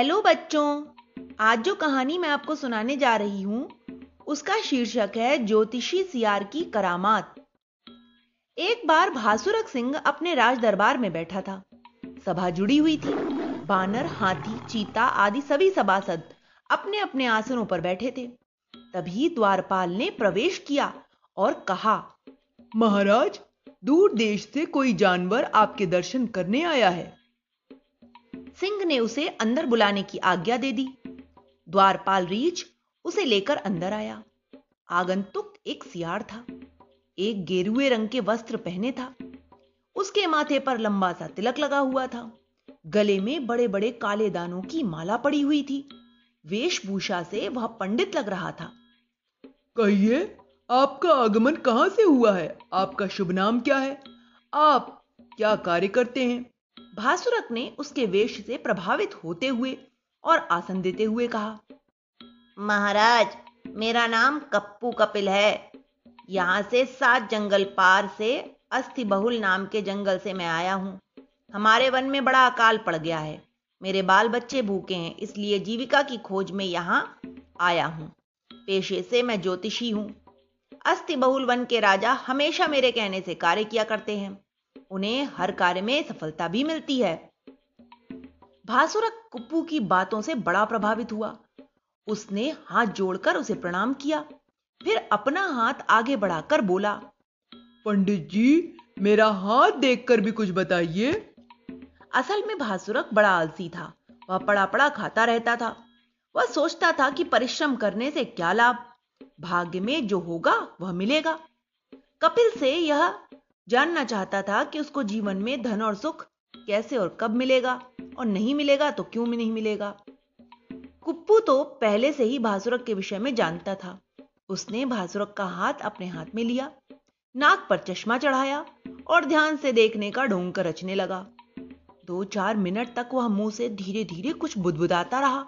Hello बच्चों, आज जो कहानी मैं आपको सुनाने जा रही हूँ, उसका शीर्षक है ज्योतिषी सियार की करामात। एक बार भासुरक सिंह अपने राज दरबार में बैठा था। सभा जुड़ी हुई थी। बानर, हाथी, चीता आदि सभी सभासद अपने अपने आसनों पर बैठे थे। तभी द्वारपाल ने प्रवेश किया और कहा, महाराज, दूर देश से कोई जानवर आपके दर्शन करने आया है। सिंह ने उसे अंदर बुलाने की आज्ञा दे दी। द्वारपाल रीछ उसे लेकर अंदर आया। आगंतुक एक सियार था। एक गेरुए रंग के वस्त्र पहने था। उसके माथे पर लंबा सा तिलक लगा हुआ था। गले में बड़े बड़े काले दानों की माला पड़ी हुई थी। वेशभूषा से वह पंडित लग रहा था। कहिए, आपका आगमन कहाँ से हुआ है? आपका शुभ नाम क्या है? आप क्या कार्य करते हैं? भासुरक ने उसके वेश से प्रभावित होते हुए और आसन देते हुए कहा, महाराज, मेरा नाम कप्पू कपिल है। यहाँ से सात जंगल पार से अस्थि बहुल नाम के जंगल से मैं आया हूँ। हमारे वन में बड़ा अकाल पड़ गया है। मेरे बाल बच्चे भूखे हैं, इसलिए जीविका की खोज में यहाँ आया हूँ। पेशे से मैं ज्योतिषी हूँ। अस्थि बहुल वन के राजा हमेशा मेरे कहने से कार्य किया करते हैं। उन्हें हर कार्य में सफलता भी मिलती है। भासुरक कुप्पू की बातों से बड़ा प्रभावित हुआ। उसने हाथ जोड़कर उसे प्रणाम किया फिर अपना हाथ आगे बढ़ाकर बोला पंडित जी मेरा हाथ देखकर भी कुछ बताइए। असल में भासुरक बड़ा आलसी था वह पड़ा पड़ा खाता रहता था। वह सोचता था कि परिश्रम करने से क्या लाभ भाग्य में जो होगा वह मिलेगा। कपिल से यह जानना चाहता था कि उसको जीवन में धन और सुख कैसे और कब मिलेगा और नहीं मिलेगा तो क्यों नहीं मिलेगा। कुप्पू तो पहले से ही भासुरक के विषय में जानता था। उसने भासुरक का हाथ अपने हाथ में लिया, नाक पर चश्मा चढ़ाया और ध्यान से देखने का ढोंग कर रचने लगा। दो चार मिनट तक वह मुँह से धीरे धीरे कुछ बुदबुदाता रहा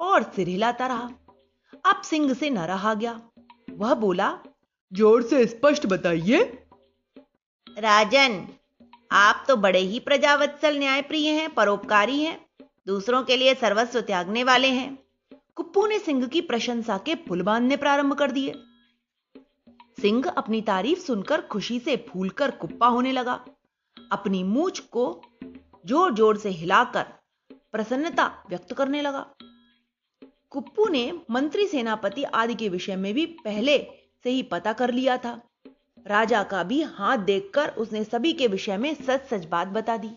और सिर हिलाता रहा। अब सिंह से न रहा गया। वह बोला, ज़ोर से स्पष्ट बताइए राजन, आप तो बड़े ही प्रजावत्सल न्यायप्रिय हैं, परोपकारी हैं, दूसरों के लिए सर्वस्व त्यागने वाले हैं। कुप्पू ने सिंह की प्रशंसा के पुल बांधने प्रारंभ कर दिए। सिंह अपनी तारीफ़ सुनकर खुशी से फूलकर कुप्पा होने लगा। अपनी मूछ को ज़ोर ज़ोर से हिलाकर प्रसन्नता व्यक्त करने लगा। कुप्पू ने मंत्री, सेनापति आदि के विषय में भी पहले से ही पता कर लिया था। राजा का भी हाथ देखकर उसने सभी के विषय में सच सच बात बता दी।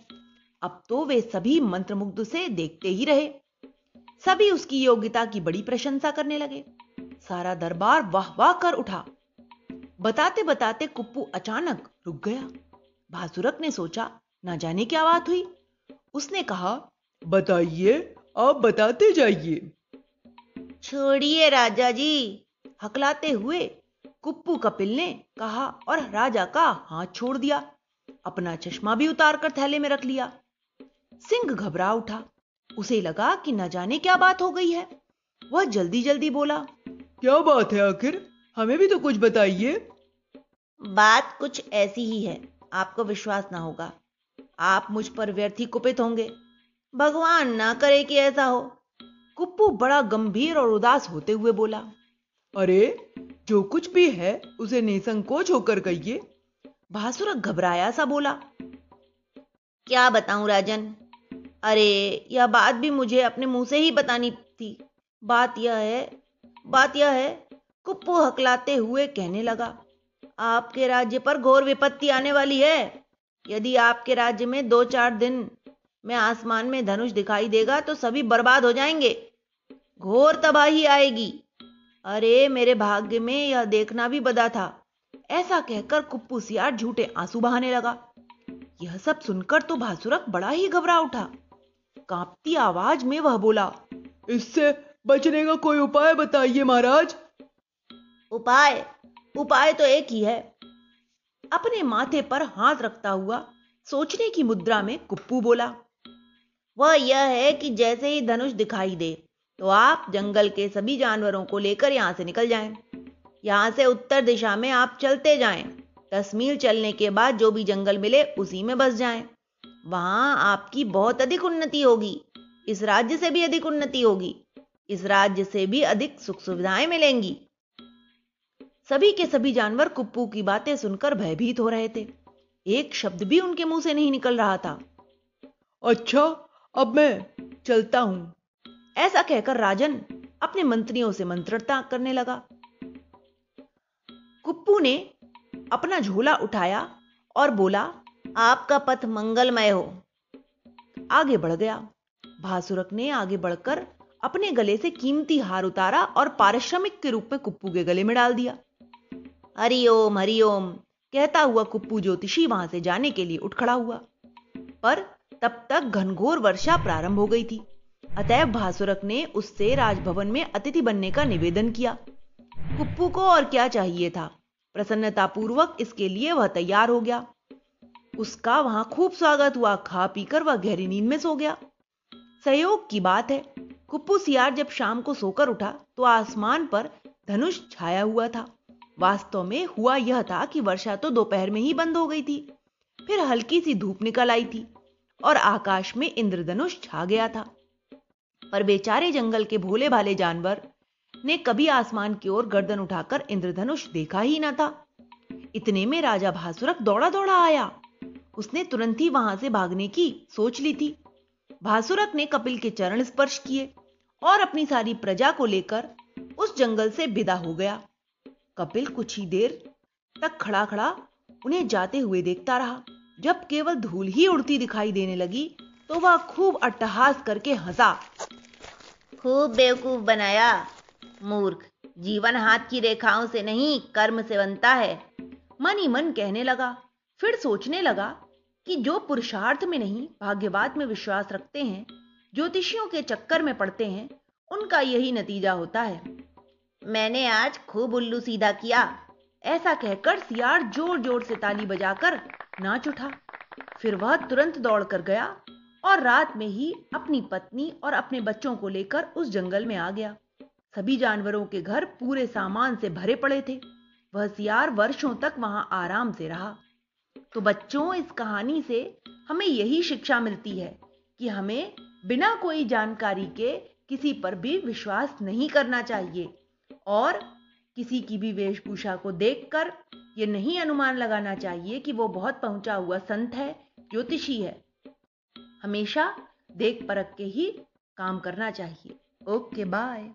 अब तो वे सभी मंत्रमुग्ध से देखते ही रहे। सभी उसकी योग्यता की बड़ी प्रशंसा करने लगे। सारा दरबार वाह वाह कर उठा। बताते बताते कुप्पू अचानक रुक गया। भासुरक ने सोचा, ना जाने क्या बात हुई। उसने कहा, बताइए, आप बताते जाइए। छोड़िए राजा जी। हकलाते हुए कुप्पू कपिल ने कहा और राजा का हाथ छोड़ दिया। अपना चश्मा भी उतारकर थैले में रख लिया। सिंह घबरा उठा। उसे लगा कि न जाने क्या बात हो गई है। वह जल्दी जल्दी बोला क्या बात है आखिर? हमें भी तो कुछ बताइए। बात कुछ ऐसी ही है। आपको विश्वास ना होगा। आप मुझ पर व्यर्थी कुपित होंगे। भगवान ना करे कि ऐसा हो। कुप्पू बड़ा गंभीर और उदास होते हुए बोला अरे, जो कुछ भी है, उसे निसंकोच होकर कहिए। भासुरक घबराया सा बोला। क्या बताऊँ राजन? अरे, यह बात भी मुझे अपने मुँह से ही बतानी थी। बात यह है, बात यह है, कुप्पू हकलाते हुए कहने लगा, आपके राज्य पर घोर विपत्ति आने वाली है। यदि आपके राज्य में दो चार दिन में आसमान में धनुष दिखाई देगा तो सभी बर्बाद हो जाएँगे। घोर तबाही आएगी। अरे मेरे भाग्य में यह देखना भी बदा था। ऐसा कहकर कुप्पू सियार झूठे आँसू बहाने लगा। यह सब सुनकर तो भासुरक बड़ा ही घबरा उठा। कांपती आवाज़ में वह बोला इससे बचने का कोई उपाय बताइए महाराज। उपाय? उपाय तो एक ही है। अपने माथे पर हाथ रखता हुआ सोचने की मुद्रा में कुप्पू बोला वह यह है कि जैसे ही धनुष दिखाई दे तो आप जंगल के सभी जानवरों को लेकर यहाँ से निकल जाएँ। यहाँ से उत्तर दिशा में आप चलते जाएँ। दस मील चलने के बाद जो भी जंगल मिले, उसी में बस जाएँ। वहाँ आपकी बहुत अधिक उन्नति होगी इस राज्य से भी अधिक उन्नति होगी इस राज्य से भी अधिक सुख सुविधाएँ मिलेंगी सभी के सभी जानवर कुप्पू की बातें सुनकर भयभीत हो रहे थे एक शब्द भी उनके मुँह से नहीं निकल रहा था अच्छा अब मैं चलता हूँ ऐसा कहकर राजन अपने मंत्रियों से मंत्रता करने लगा। कुप्पू ने अपना झोला उठाया और बोला, आपका पथ मंगलमय हो। आगे बढ़ गया। भासुरक ने आगे बढ़कर अपने गले से कीमती हार उतारा और पारिश्रमिक के रूप में कुप्पू के गले में डाल दिया। हरिओम हरिओम, कहता हुआ कुप्पू ज्योतिषी वहाँ से जाने के लिए उठ खड़ा हुआ। पर तब तक घनघोर वर्षा प्रारंभ हो गई थी। अतएव भासुरक ने उससे राजभवन में अतिथि बनने का निवेदन किया। कुप्पू को और क्या चाहिए था? प्रसन्नतापूर्वक इसके लिए वह तैयार हो गया। उसका वहाँ खूब स्वागत हुआ। खा पीकर वह गहरी नींद में सो गया। सहयोग की बात है। कुप्पू सियार जब शाम को सोकर उठा तो आसमान पर धनुष छाया हुआ था। वास्तव में हुआ यह था कि वर्षा तो दोपहर में ही बंद हो गई थी। फिर हल्की सी धूप निकल आई थी और आकाश में इंद्रधनुष छा गया था। पर बेचारे जंगल के भोले भाले जानवर ने कभी आसमान की ओर गर्दन उठाकर इंद्रधनुष देखा ही ना था। इतने में राजा भासुरक दौड़ा दौड़ा आया। उसने तुरंत ही वहाँ से भागने की सोच ली थी। भासुरक ने कपिल के चरण स्पर्श किए और अपनी सारी प्रजा को लेकर उस जंगल से विदा हो गया। कपिल कुछ ही देर तक खड़ा खड़ा उन्हें जाते हुए देखता रहा। जब केवल धूल ही उड़ती दिखाई देने लगी तो वह खूब अट्टहास करके हंसा। खूब बेवकूफ़ बनाया। मूर्ख, जीवन हाथ की रेखाओं से नहीं, कर्म से बनता है। मन ही मन कहने लगा, फिर सोचने लगा कि जो पुरुषार्थ में नहीं, भाग्यवाद में विश्वास रखते हैं, ज्योतिषियों के चक्कर में पड़ते हैं, उनका यही नतीजा होता है। मैंने आज खूब उल्लू सीधा किया। ऐसा कहकर सियार ज़ोर ज़ोर से ताली बजाकर नाच उठा। फिर वह तुरंत दौड़ कर गया। और रात में ही अपनी पत्नी और अपने बच्चों को लेकर उस जंगल में आ गया। सभी जानवरों के घर पूरे सामान से भरे पड़े थे। वह सियार वर्षों तक वहाँ आराम से रहा। तो बच्चों, इस कहानी से हमें यही शिक्षा मिलती है कि हमें बिना कोई जानकारी के किसी पर भी विश्वास नहीं करना चाहिए और किसी की भी वेशभूषा को देखकर यह नहीं अनुमान लगाना चाहिए कि वो बहुत पहुँचा हुआ संत है, ज्योतिषी है। हमेशा देख परख के ही काम करना चाहिए। Okay bye